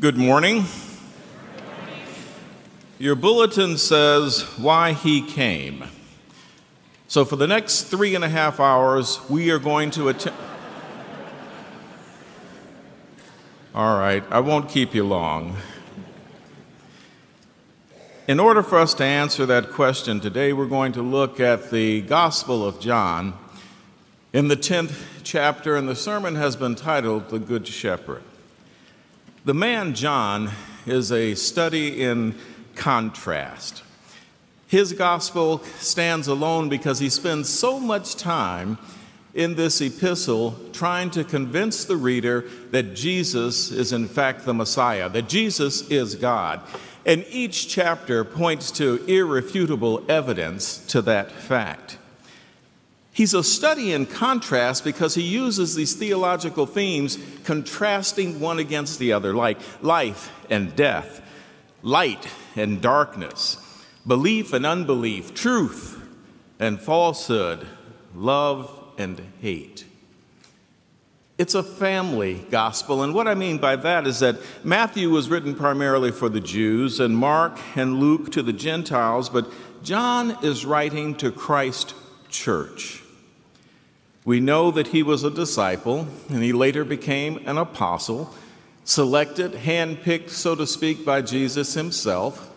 Good morning. Your bulletin says why he came. So, for the next three and a half hours, we are going to attend. All right, I won't keep you long. In order for us to answer that question today, we're going to look at the Gospel of John in the 10th chapter, and the sermon has been titled The Good Shepherd. The man John is a study in contrast. His gospel stands alone because he spends so much time in this epistle trying to convince the reader that Jesus is in fact the Messiah, that Jesus is God. And each chapter points to irrefutable evidence to that fact. He's a study in contrast because he uses these theological themes contrasting one against the other, like life and death, light and darkness, belief and unbelief, truth and falsehood, love and hate. It's a family gospel, and what I mean by that is that Matthew was written primarily for the Jews, and Mark and Luke to the Gentiles, but John is writing to Christ Church. We know that he was a disciple, and he later became an apostle, selected, handpicked, so to speak, by Jesus himself.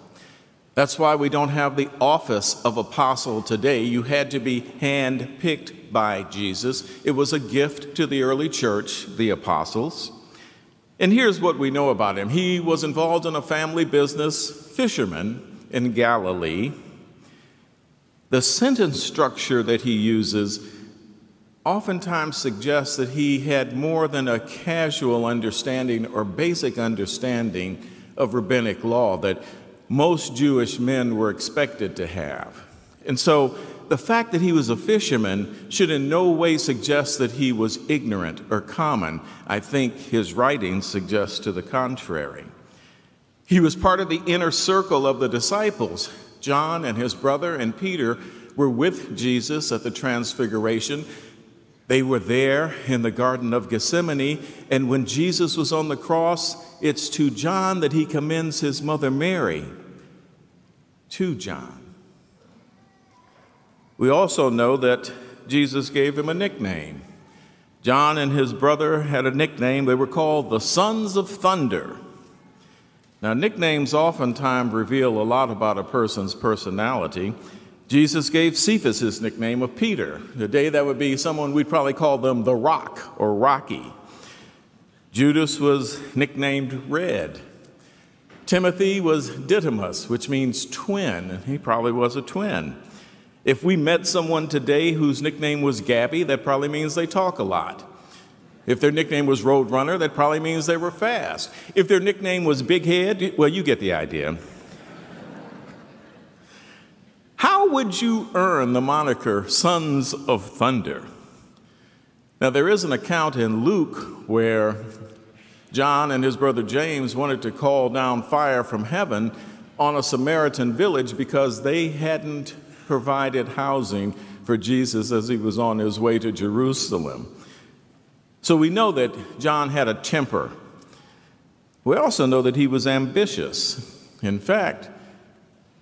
That's why we don't have the office of apostle today. You had to be hand picked by Jesus. It was a gift to the early church, the apostles. And here's what we know about him he was involved in a family business, fisherman in Galilee. The sentence structure that he uses oftentimes suggests that he had more than a casual understanding or basic understanding of rabbinic law, that most Jewish men were expected to have. And so the fact that he was a fisherman should in no way suggest that he was ignorant or common. I think his writings suggest to the contrary. He was part of the inner circle of the disciples. John and his brother and Peter were with Jesus at the Transfiguration. They were there in the Garden of Gethsemane, and when Jesus was on the cross, it's to John that he commends his mother Mary. To John. We also know that Jesus gave him a nickname. John and his brother had a nickname. They were called the Sons of Thunder. Now, nicknames oftentimes reveal a lot about a person's personality. Jesus gave Cephas his nickname of Peter. Today, that would be someone we'd probably call them the Rock or Rocky. Judas was nicknamed Red. Timothy was Didymus, which means twin, he probably was a twin. If we met someone today whose nickname was Gabby, that probably means they talk a lot. If their nickname was Roadrunner, that probably means they were fast. If their nickname was Big Head, well, you get the idea. How would you earn the moniker Sons of Thunder? Now, there is an account in Luke where John and his brother James wanted to call down fire from heaven on a Samaritan village because they hadn't provided housing for Jesus as he was on his way to Jerusalem. So we know that John had a temper. We also know that he was ambitious. In fact,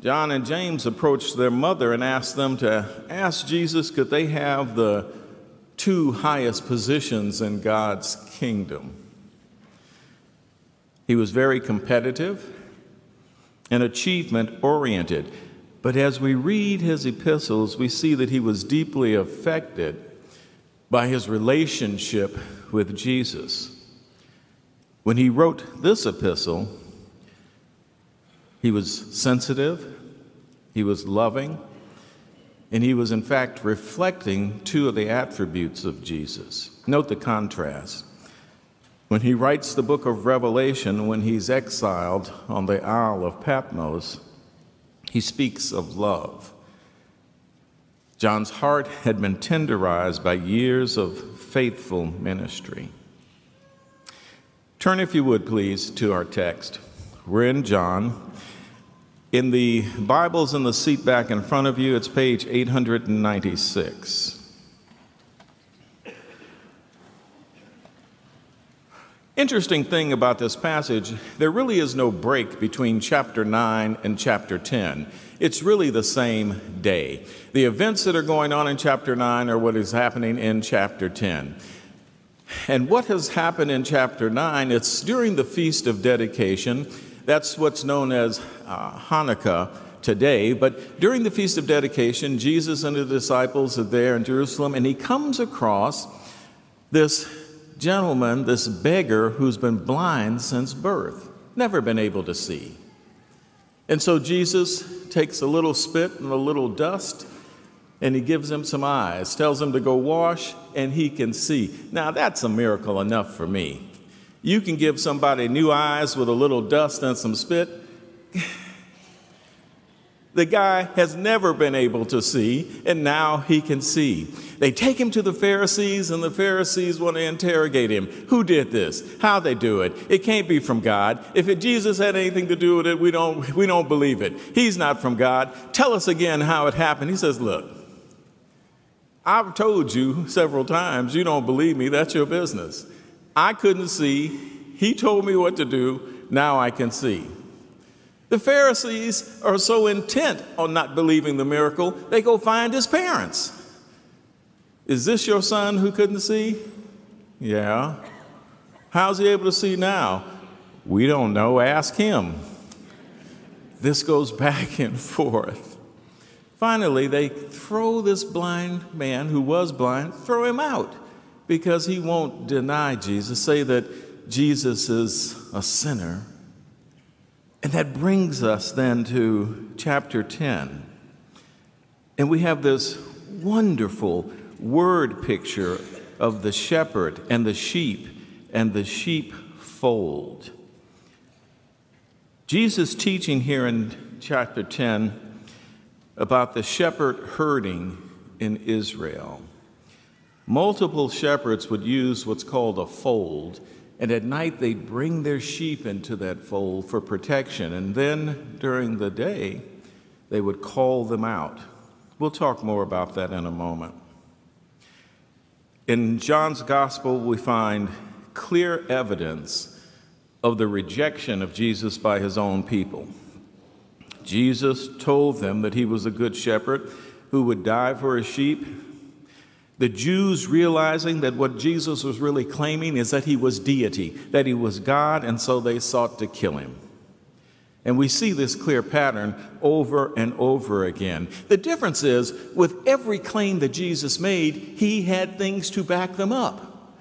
John and James approached their mother and asked them to ask Jesus could they have the two highest positions in God's kingdom. He was very competitive and achievement oriented. But as we read his epistles, we see that he was deeply affected by his relationship with Jesus. When he wrote this epistle, he was sensitive, he was loving, and he was, in fact, reflecting two of the attributes of Jesus. Note the contrast. When he writes the book of Revelation, when he's exiled on the Isle of Patmos, he speaks of love. John's heart had been tenderized by years of faithful ministry. Turn, if you would, please, to our text. We're in John in the Bibles in the seat back in front of you, it's page 896. Interesting thing about this passage, there really is no break between chapter 9 and chapter 10. It's really the same day. The events that are going on in chapter 9 are what is happening in chapter 10. And what has happened in chapter 9, it's during the Feast of Dedication. That's what's known as uh, Hanukkah today. But during the Feast of Dedication, Jesus and the disciples are there in Jerusalem, and he comes across this gentleman, this beggar who's been blind since birth, never been able to see. And so Jesus takes a little spit and a little dust and he gives him some eyes, tells him to go wash, and he can see. Now, that's a miracle enough for me. You can give somebody new eyes with a little dust and some spit. The guy has never been able to see, and now he can see. They take him to the Pharisees, and the Pharisees want to interrogate him. Who did this? How they do it? It can't be from God. If it, Jesus had anything to do with it, we don't, we don't believe it. He's not from God. Tell us again how it happened. He says, Look, I've told you several times, you don't believe me, that's your business. I couldn't see. He told me what to do. Now I can see. The Pharisees are so intent on not believing the miracle, they go find his parents. Is this your son who couldn't see? Yeah. How's he able to see now? We don't know. Ask him. This goes back and forth. Finally, they throw this blind man who was blind, throw him out because he won't deny Jesus, say that Jesus is a sinner and that brings us then to chapter 10. And we have this wonderful word picture of the shepherd and the sheep and the sheepfold. Jesus teaching here in chapter 10 about the shepherd herding in Israel. Multiple shepherds would use what's called a fold and at night, they'd bring their sheep into that fold for protection. And then during the day, they would call them out. We'll talk more about that in a moment. In John's gospel, we find clear evidence of the rejection of Jesus by his own people. Jesus told them that he was a good shepherd who would die for his sheep the Jews realizing that what Jesus was really claiming is that he was deity, that he was God, and so they sought to kill him. And we see this clear pattern over and over again. The difference is, with every claim that Jesus made, he had things to back them up.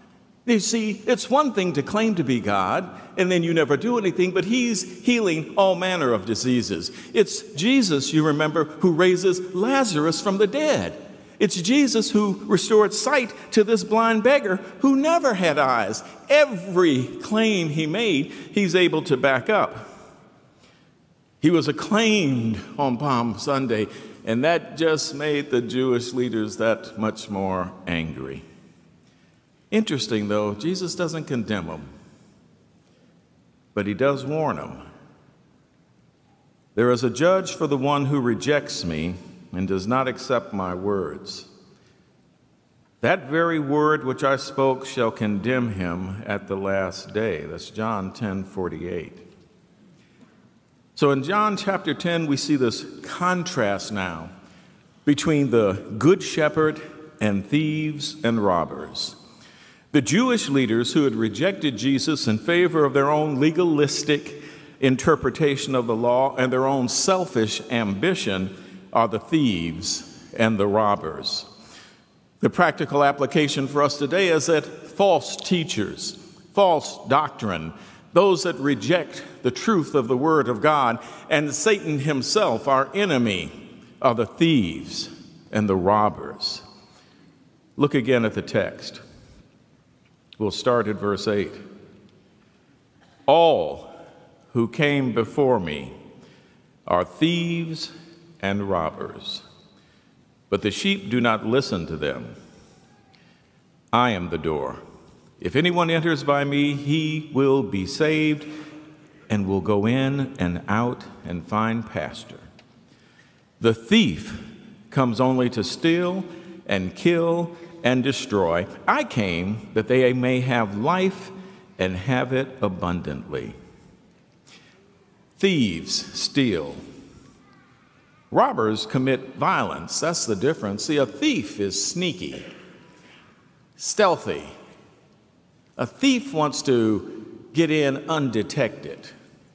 You see, it's one thing to claim to be God, and then you never do anything, but he's healing all manner of diseases. It's Jesus, you remember, who raises Lazarus from the dead. It's Jesus who restored sight to this blind beggar who never had eyes. Every claim he made, he's able to back up. He was acclaimed on Palm Sunday, and that just made the Jewish leaders that much more angry. Interesting, though, Jesus doesn't condemn them, but he does warn them. There is a judge for the one who rejects me and does not accept my words. That very word which I spoke shall condemn him at the last day. That's John 10 48. So in John chapter 10, we see this contrast now between the good shepherd and thieves and robbers. The Jewish leaders who had rejected Jesus in favor of their own legalistic interpretation of the law and their own selfish ambition are the thieves and the robbers. The practical application for us today is that false teachers, false doctrine, those that reject the truth of the Word of God, and Satan himself, our enemy, are the thieves and the robbers. Look again at the text. We'll start at verse 8. All who came before me are thieves and robbers, but the sheep do not listen to them. I am the door. If anyone enters by me, he will be saved and will go in and out and find pasture. The thief comes only to steal and kill and destroy. I came that they may have life and have it abundantly. Thieves steal. Robbers commit violence. That's the difference. See, a thief is sneaky, stealthy. A thief wants to get in undetected.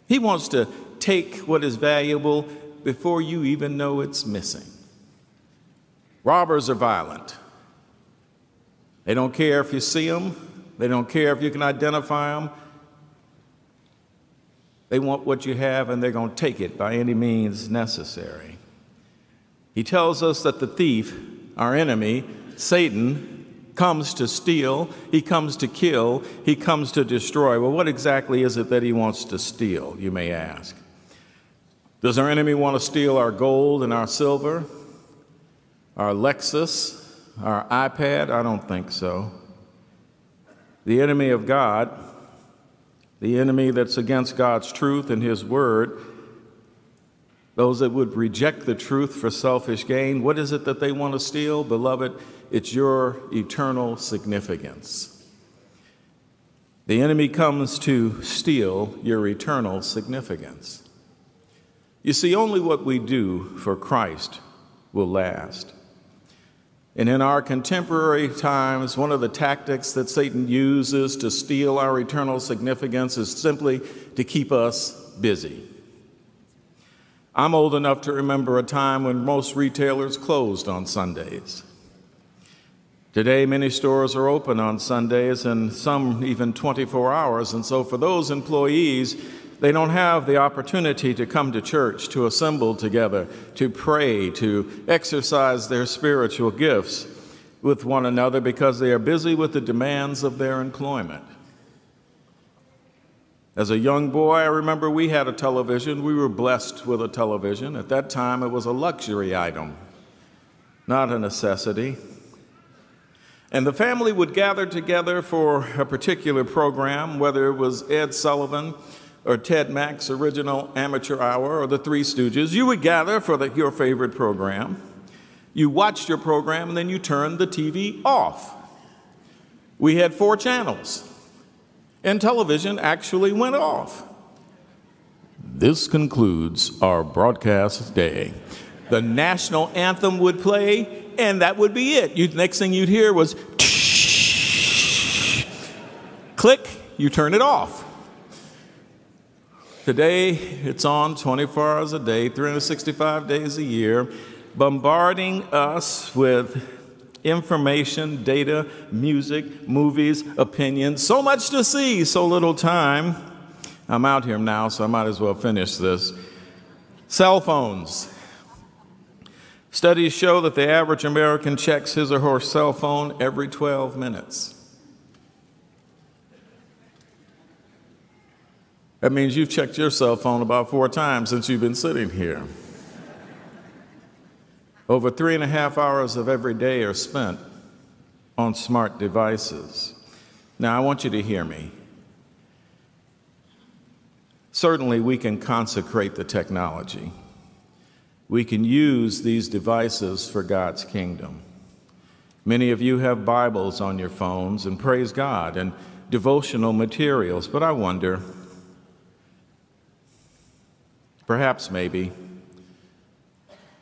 He wants to take what is valuable before you even know it's missing. Robbers are violent. They don't care if you see them, they don't care if you can identify them. They want what you have and they're going to take it by any means necessary. He tells us that the thief, our enemy, Satan, comes to steal, he comes to kill, he comes to destroy. Well, what exactly is it that he wants to steal, you may ask? Does our enemy want to steal our gold and our silver, our Lexus, our iPad? I don't think so. The enemy of God, the enemy that's against God's truth and his word, those that would reject the truth for selfish gain, what is it that they want to steal? Beloved, it's your eternal significance. The enemy comes to steal your eternal significance. You see, only what we do for Christ will last. And in our contemporary times, one of the tactics that Satan uses to steal our eternal significance is simply to keep us busy. I'm old enough to remember a time when most retailers closed on Sundays. Today, many stores are open on Sundays and some even 24 hours. And so, for those employees, they don't have the opportunity to come to church, to assemble together, to pray, to exercise their spiritual gifts with one another because they are busy with the demands of their employment. As a young boy, I remember we had a television. We were blessed with a television. At that time, it was a luxury item, not a necessity. And the family would gather together for a particular program, whether it was Ed Sullivan or Ted Mack's original amateur hour or the Three Stooges. You would gather for the, your favorite program. You watched your program and then you turned the TV off. We had four channels and television actually went off. This concludes our broadcast day. The national anthem would play, and that would be it. You, next thing you'd hear was click, you turn it off. Today, it's on 24 hours a day, 365 days a year, bombarding us with information, data, music, movies, opinions. So much to see, so little time. I'm out here now, so I might as well finish this. Cell phones. Studies show that the average American checks his or her cell phone every 12 minutes. That means you've checked your cell phone about four times since you've been sitting here. Over three and a half hours of every day are spent on smart devices. Now, I want you to hear me. Certainly, we can consecrate the technology. We can use these devices for God's kingdom. Many of you have Bibles on your phones, and praise God, and devotional materials, but I wonder, perhaps maybe,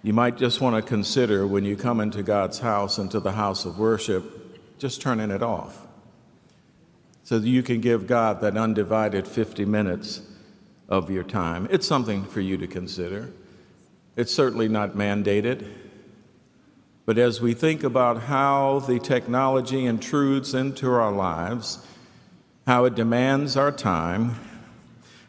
you might just want to consider when you come into God's house, into the house of worship, just turning it off so that you can give God that undivided 50 minutes of your time. It's something for you to consider. It's certainly not mandated. But as we think about how the technology intrudes into our lives, how it demands our time,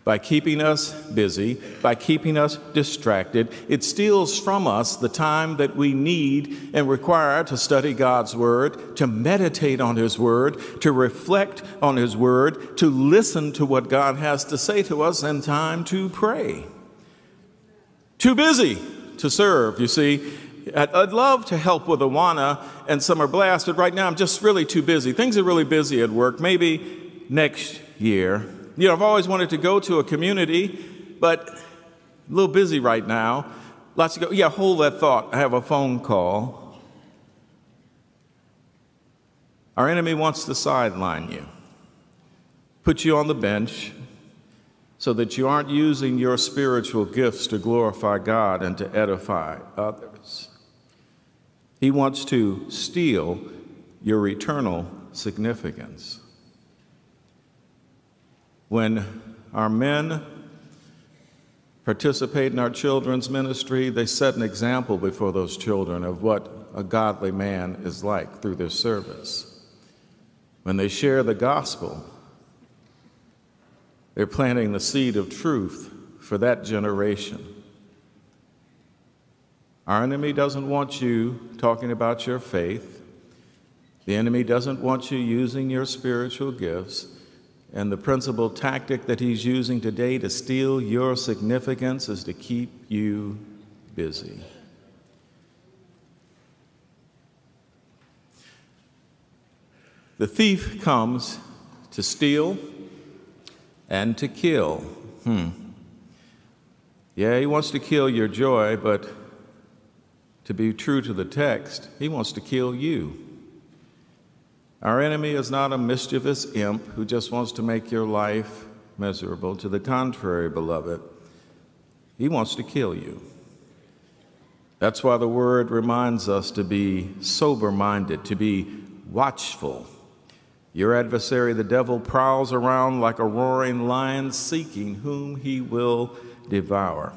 by keeping us busy, by keeping us distracted. It steals from us the time that we need and require to study God's Word, to meditate on His Word, to reflect on His Word, to listen to what God has to say to us, and time to pray. Too busy to serve, you see. I'd love to help with Awana and Summer Blast, but right now I'm just really too busy. Things are really busy at work. Maybe next year you know, I've always wanted to go to a community, but a little busy right now. Lots to go. Yeah, hold that thought. I have a phone call. Our enemy wants to sideline you. put you on the bench so that you aren't using your spiritual gifts to glorify God and to edify others. He wants to steal your eternal significance. When our men participate in our children's ministry, they set an example before those children of what a godly man is like through their service. When they share the gospel, they're planting the seed of truth for that generation. Our enemy doesn't want you talking about your faith. The enemy doesn't want you using your spiritual gifts. And the principal tactic that he's using today to steal your significance is to keep you busy. The thief comes to steal and to kill. Hmm. Yeah, he wants to kill your joy, but to be true to the text, he wants to kill you. Our enemy is not a mischievous imp who just wants to make your life miserable. To the contrary, beloved, he wants to kill you. That's why the word reminds us to be sober minded, to be watchful. Your adversary, the devil, prowls around like a roaring lion seeking whom he will devour.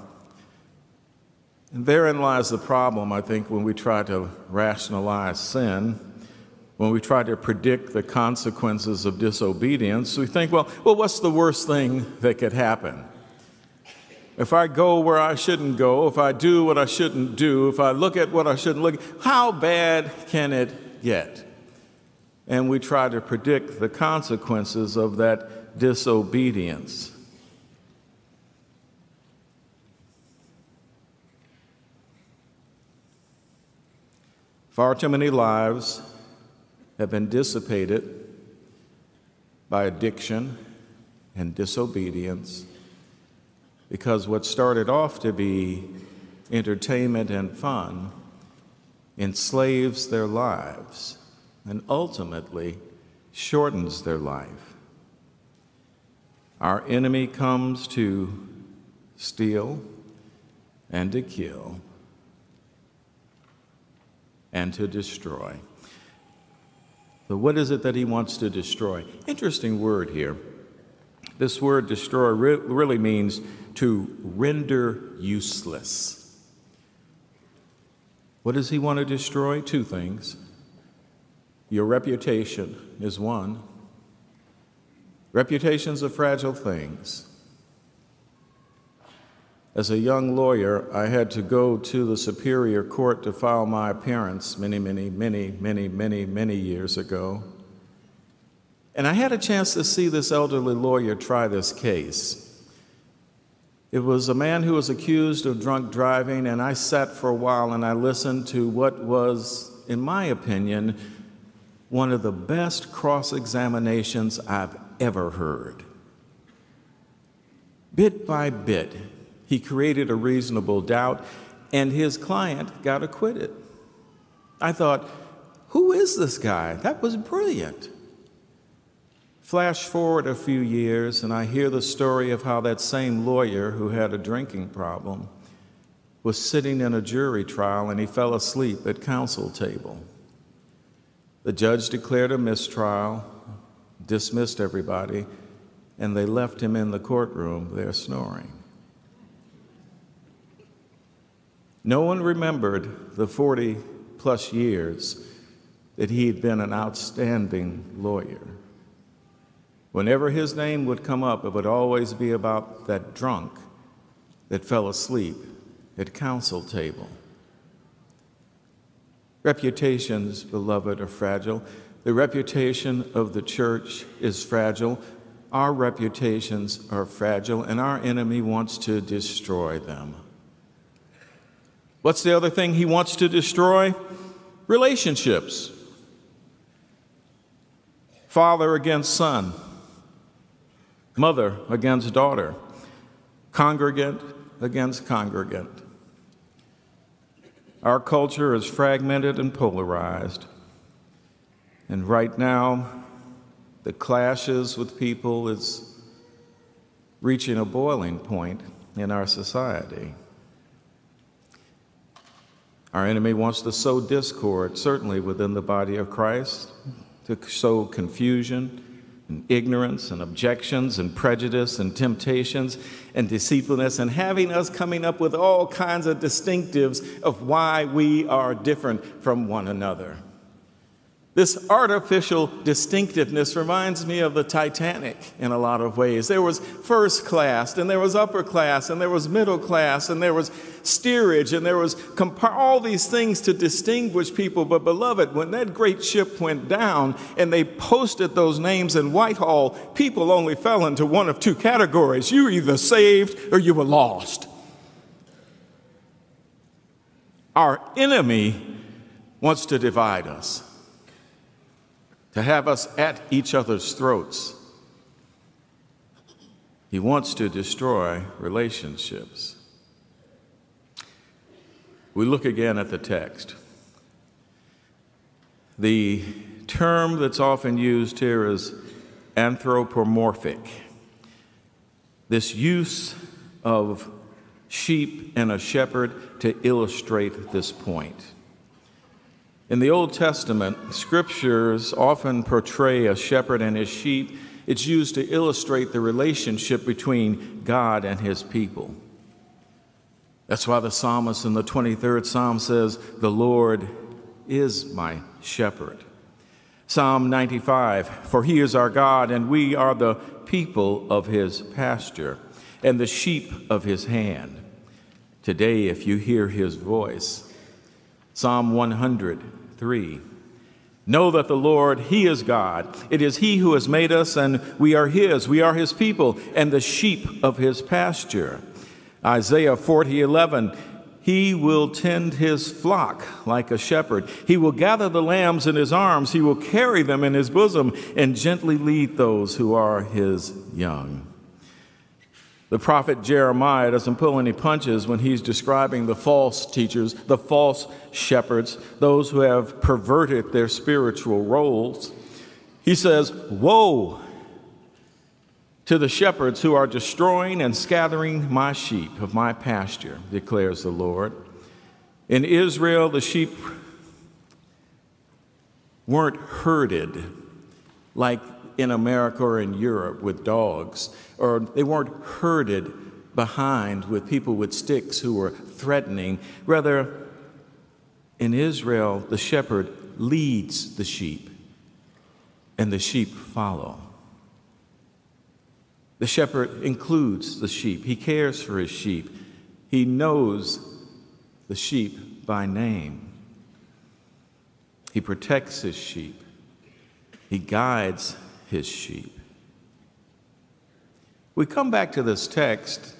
And therein lies the problem, I think, when we try to rationalize sin when we try to predict the consequences of disobedience, we think, well, well, what's the worst thing that could happen? If I go where I shouldn't go, if I do what I shouldn't do, if I look at what I shouldn't look at, how bad can it get? And we try to predict the consequences of that disobedience. Far too many lives have been dissipated by addiction and disobedience because what started off to be entertainment and fun enslaves their lives and ultimately shortens their life. Our enemy comes to steal and to kill and to destroy. But what is it that he wants to destroy? Interesting word here. This word destroy re- really means to render useless. What does he want to destroy? Two things. Your reputation is one. Reputations are fragile things. As a young lawyer, I had to go to the Superior Court to file my appearance many, many, many, many, many, many years ago. And I had a chance to see this elderly lawyer try this case. It was a man who was accused of drunk driving, and I sat for a while and I listened to what was, in my opinion, one of the best cross examinations I've ever heard. Bit by bit, he created a reasonable doubt, and his client got acquitted. I thought, who is this guy? That was brilliant. Flash forward a few years, and I hear the story of how that same lawyer who had a drinking problem was sitting in a jury trial and he fell asleep at counsel table. The judge declared a mistrial, dismissed everybody, and they left him in the courtroom there snoring. No one remembered the 40 plus years that he had been an outstanding lawyer. Whenever his name would come up, it would always be about that drunk that fell asleep at counsel table. Reputations, beloved, are fragile. The reputation of the church is fragile. Our reputations are fragile, and our enemy wants to destroy them. What's the other thing he wants to destroy? Relationships. Father against son, mother against daughter, congregant against congregant. Our culture is fragmented and polarized. And right now, the clashes with people is reaching a boiling point in our society. Our enemy wants to sow discord, certainly within the body of Christ, to sow confusion and ignorance and objections and prejudice and temptations and deceitfulness and having us coming up with all kinds of distinctives of why we are different from one another. This artificial distinctiveness reminds me of the Titanic in a lot of ways. There was first class, and there was upper class, and there was middle class, and there was steerage, and there was all these things to distinguish people. But, beloved, when that great ship went down and they posted those names in Whitehall, people only fell into one of two categories you were either saved or you were lost. Our enemy wants to divide us to have us at each other's throats. He wants to destroy relationships. We look again at the text. The term that's often used here is anthropomorphic. This use of sheep and a shepherd to illustrate this point. In the Old Testament, scriptures often portray a shepherd and his sheep. It's used to illustrate the relationship between God and his people. That's why the psalmist in the 23rd Psalm says, The Lord is my shepherd. Psalm 95 For he is our God, and we are the people of his pasture, and the sheep of his hand. Today, if you hear his voice, Psalm 103. Know that the Lord, He is God. It is He who has made us, and we are His. We are His people, and the sheep of His pasture. Isaiah 40, 11. He will tend his flock like a shepherd. He will gather the lambs in his arms. He will carry them in his bosom and gently lead those who are his young. The prophet Jeremiah doesn't pull any punches when he's describing the false teachers, the false shepherds, those who have perverted their spiritual roles. He says, Woe to the shepherds who are destroying and scattering my sheep of my pasture, declares the Lord. In Israel, the sheep weren't herded like in America or in Europe with dogs, or they weren't herded behind with people with sticks who were threatening. Rather, in Israel, the shepherd leads the sheep, and the sheep follow. The shepherd includes the sheep, he cares for his sheep, he knows the sheep by name, he protects his sheep, he guides his sheep. We come back to this text,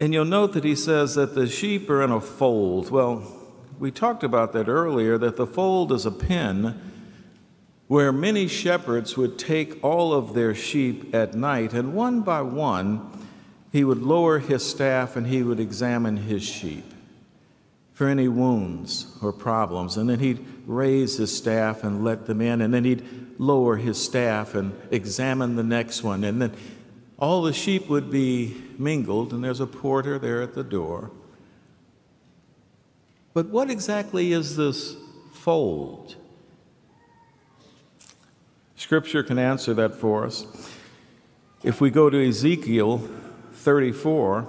and you'll note that he says that the sheep are in a fold. Well, we talked about that earlier, that the fold is a pen where many shepherds would take all of their sheep at night, and one by one, he would lower his staff and he would examine his sheep for any wounds or problems. And then he'd raise his staff and let them in, and then he'd lower his staff and examine the next one. And then all the sheep would be mingled, and there's a porter there at the door. But what exactly is this fold? Scripture can answer that for us. If we go to Ezekiel 34,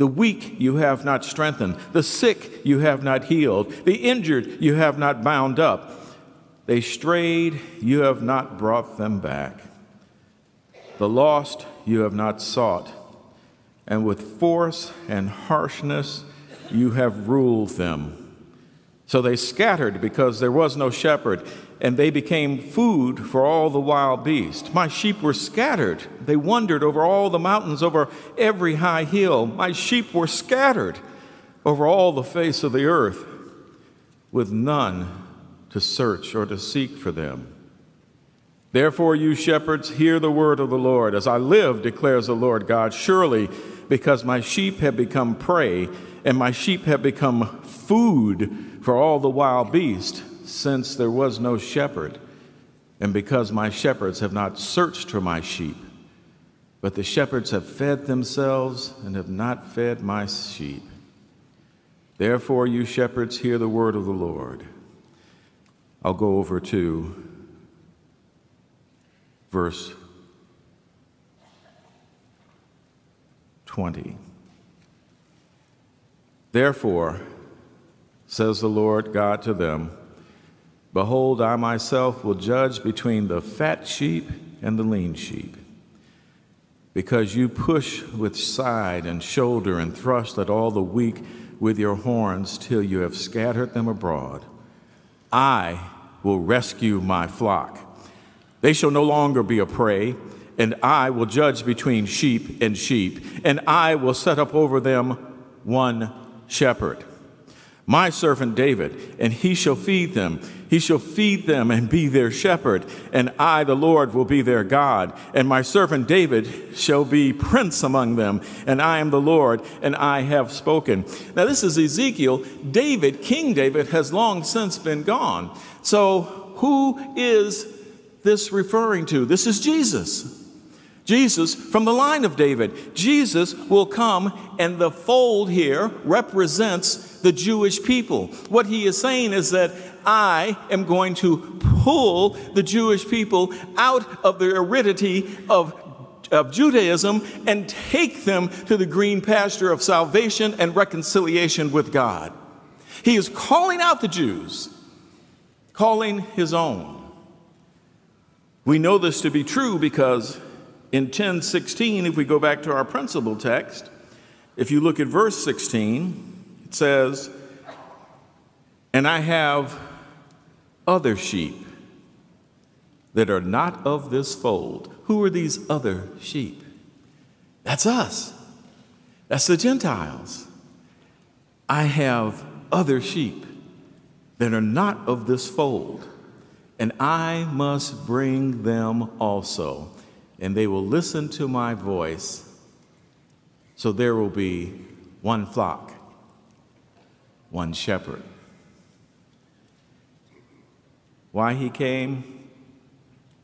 The weak you have not strengthened, the sick you have not healed, the injured you have not bound up. They strayed, you have not brought them back. The lost you have not sought, and with force and harshness you have ruled them. So they scattered because there was no shepherd, and they became food for all the wild beasts. My sheep were scattered. They wandered over all the mountains, over every high hill. My sheep were scattered over all the face of the earth, with none to search or to seek for them. Therefore, you shepherds, hear the word of the Lord. As I live, declares the Lord God, surely because my sheep have become prey, and my sheep have become food for all the wild beasts since there was no shepherd, and because my shepherds have not searched for my sheep. But the shepherds have fed themselves and have not fed my sheep. Therefore, you shepherds, hear the word of the Lord. I'll go over to verse 20. Therefore, says the Lord God to them, Behold, I myself will judge between the fat sheep and the lean sheep. Because you push with side and shoulder and thrust at all the weak with your horns till you have scattered them abroad, I will rescue my flock. They shall no longer be a prey, and I will judge between sheep and sheep, and I will set up over them one shepherd my servant David, and he shall feed them. He shall feed them and be their shepherd, and I, the Lord, will be their God. And my servant David shall be prince among them, and I am the Lord, and I have spoken. Now, this is Ezekiel. David, King David, has long since been gone. So, who is this referring to? This is Jesus. Jesus from the line of David. Jesus will come, and the fold here represents the Jewish people. What he is saying is that I am going to pull the Jewish people out of the aridity of, of Judaism and take them to the green pasture of salvation and reconciliation with God. He is calling out the Jews, calling his own. We know this to be true because in 10:16, if we go back to our principal text, if you look at verse 16, it says, "And I have other sheep that are not of this fold." Who are these other sheep? That's us. That's the Gentiles. I have other sheep that are not of this fold, and I must bring them also and they will listen to my voice. So there will be one flock, one shepherd. Why he came?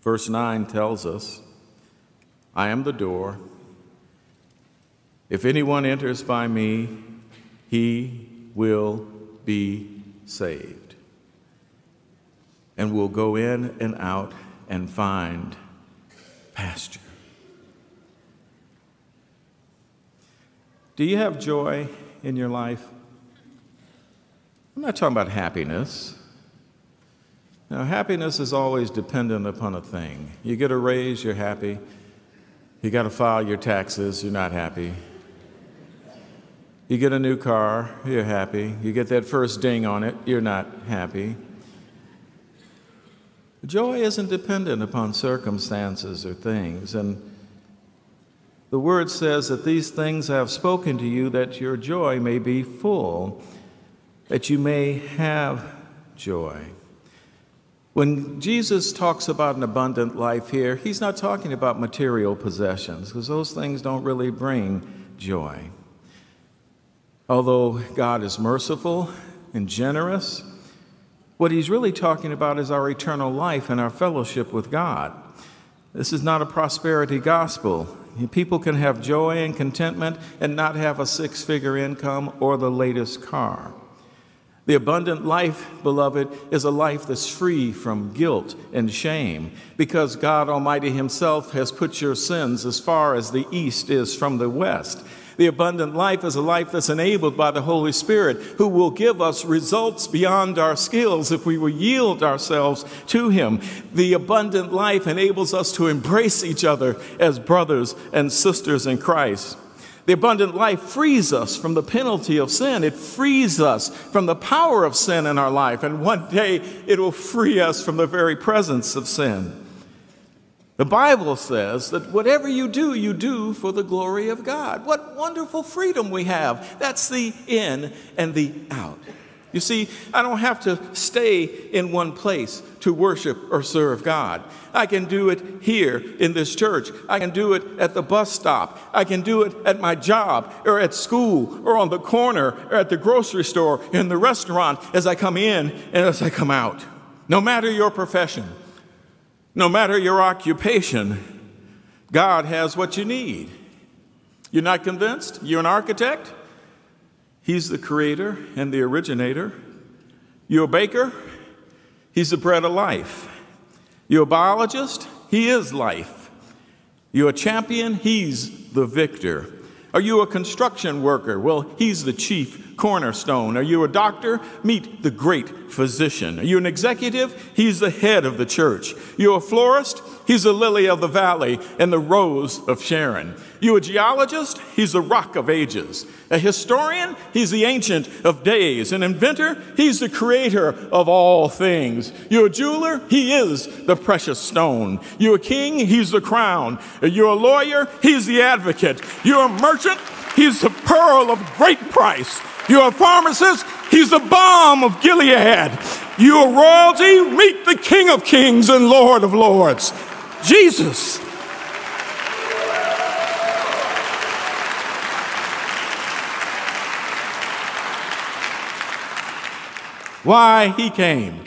Verse 9 tells us I am the door. If anyone enters by me, he will be saved and will go in and out and find pasture. Do you have joy in your life? I'm not talking about happiness. Now, happiness is always dependent upon a thing. You get a raise, you're happy. You got to file your taxes, you're not happy. You get a new car, you're happy. You get that first ding on it, you're not happy. Joy isn't dependent upon circumstances or things. And the word says that these things I have spoken to you that your joy may be full, that you may have joy. When Jesus talks about an abundant life here, he's not talking about material possessions because those things don't really bring joy. Although God is merciful and generous, what he's really talking about is our eternal life and our fellowship with God. This is not a prosperity gospel. People can have joy and contentment and not have a six figure income or the latest car. The abundant life, beloved, is a life that's free from guilt and shame because God Almighty Himself has put your sins as far as the east is from the west. The abundant life is a life that's enabled by the Holy Spirit, who will give us results beyond our skills if we will yield ourselves to Him. The abundant life enables us to embrace each other as brothers and sisters in Christ. The abundant life frees us from the penalty of sin. It frees us from the power of sin in our life. And one day it will free us from the very presence of sin. The Bible says that whatever you do, you do for the glory of God. What wonderful freedom we have. That's the in and the out. You see, I don't have to stay in one place to worship or serve God. I can do it here in this church. I can do it at the bus stop. I can do it at my job or at school or on the corner or at the grocery store, in the restaurant, as I come in and as I come out. No matter your profession, no matter your occupation, God has what you need. You're not convinced? You're an architect? He's the creator and the originator. You're a baker? He's the bread of life. You're a biologist? He is life. You're a champion? He's the victor. Are you a construction worker? Well, he's the chief cornerstone. Are you a doctor? Meet the great physician. Are you an executive? He's the head of the church. You're a florist? He's the lily of the valley and the rose of Sharon. You a geologist? He's the rock of ages. A historian? He's the ancient of days. An inventor? He's the creator of all things. You a jeweler? He is the precious stone. You a king? He's the crown. Are You're a lawyer? He's the advocate. You're a merchant? He's the pearl of great price. You're a pharmacist? He's the balm of Gilead. You're royalty? Meet the King of Kings and Lord of Lords. Jesus. Why he came?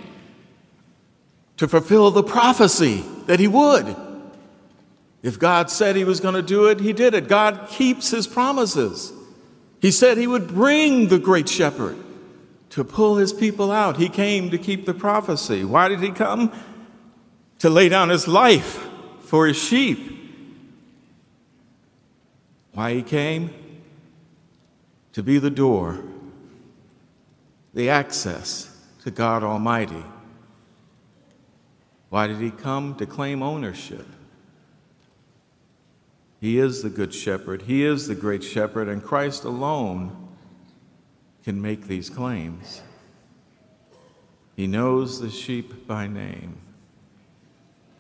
To fulfill the prophecy that he would. If God said he was going to do it, he did it. God keeps his promises. He said he would bring the great shepherd to pull his people out. He came to keep the prophecy. Why did he come? To lay down his life for his sheep. Why he came? To be the door, the access to God Almighty. Why did he come? To claim ownership. He is the good shepherd, he is the great shepherd, and Christ alone can make these claims. He knows the sheep by name.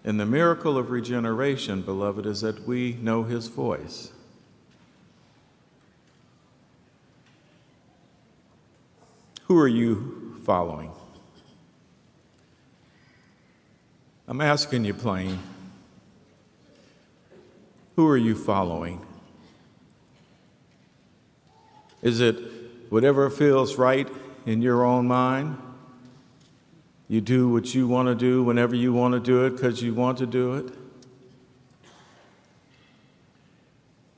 And the miracle of regeneration, beloved, is that we know his voice. Who are you following? I'm asking you plain. Who are you following? Is it whatever feels right in your own mind? You do what you want to do whenever you want to do it because you want to do it?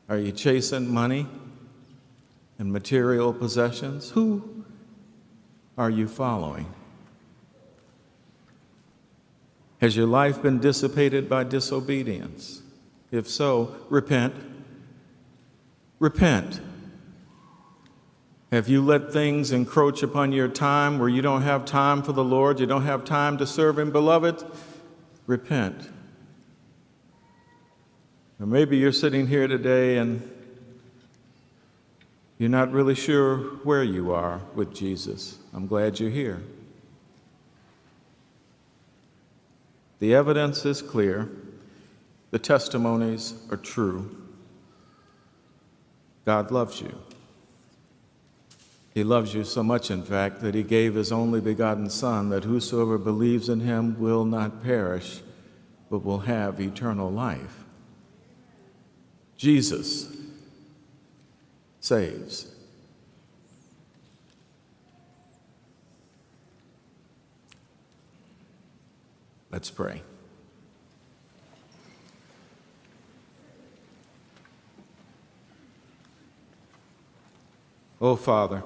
Are you chasing money and material possessions? Who are you following? Has your life been dissipated by disobedience? If so, repent. Repent. Have you let things encroach upon your time where you don't have time for the Lord, you don't have time to serve Him, beloved? Repent. Or maybe you're sitting here today and you're not really sure where you are with Jesus. I'm glad you're here. The evidence is clear, the testimonies are true. God loves you. He loves you so much, in fact, that he gave his only begotten Son, that whosoever believes in him will not perish, but will have eternal life. Jesus saves. Let's pray. Oh, Father.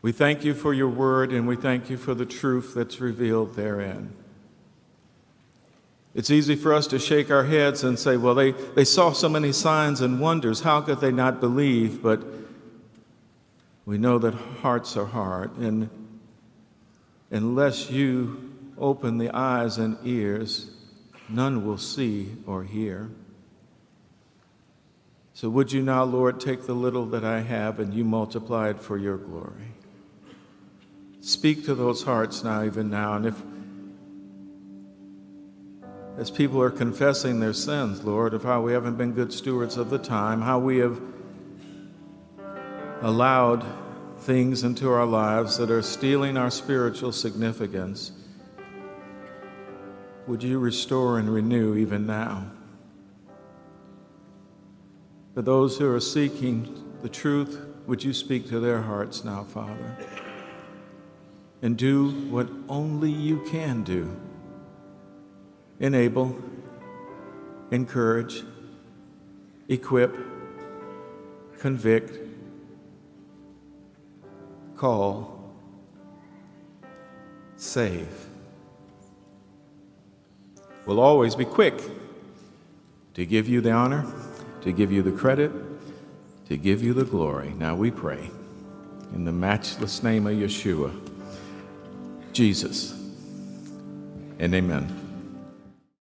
We thank you for your word and we thank you for the truth that's revealed therein. It's easy for us to shake our heads and say, well, they, they saw so many signs and wonders. How could they not believe? But we know that hearts are hard. And unless you open the eyes and ears, none will see or hear. So would you now, Lord, take the little that I have and you multiply it for your glory? Speak to those hearts now, even now. And if, as people are confessing their sins, Lord, of how we haven't been good stewards of the time, how we have allowed things into our lives that are stealing our spiritual significance, would you restore and renew even now? For those who are seeking the truth, would you speak to their hearts now, Father? and do what only you can do enable, encourage, equip, convict, call, save. We'll always be quick to give you the honor, to give you the credit, to give you the glory. Now we pray in the matchless name of Yeshua. Jesus. And amen.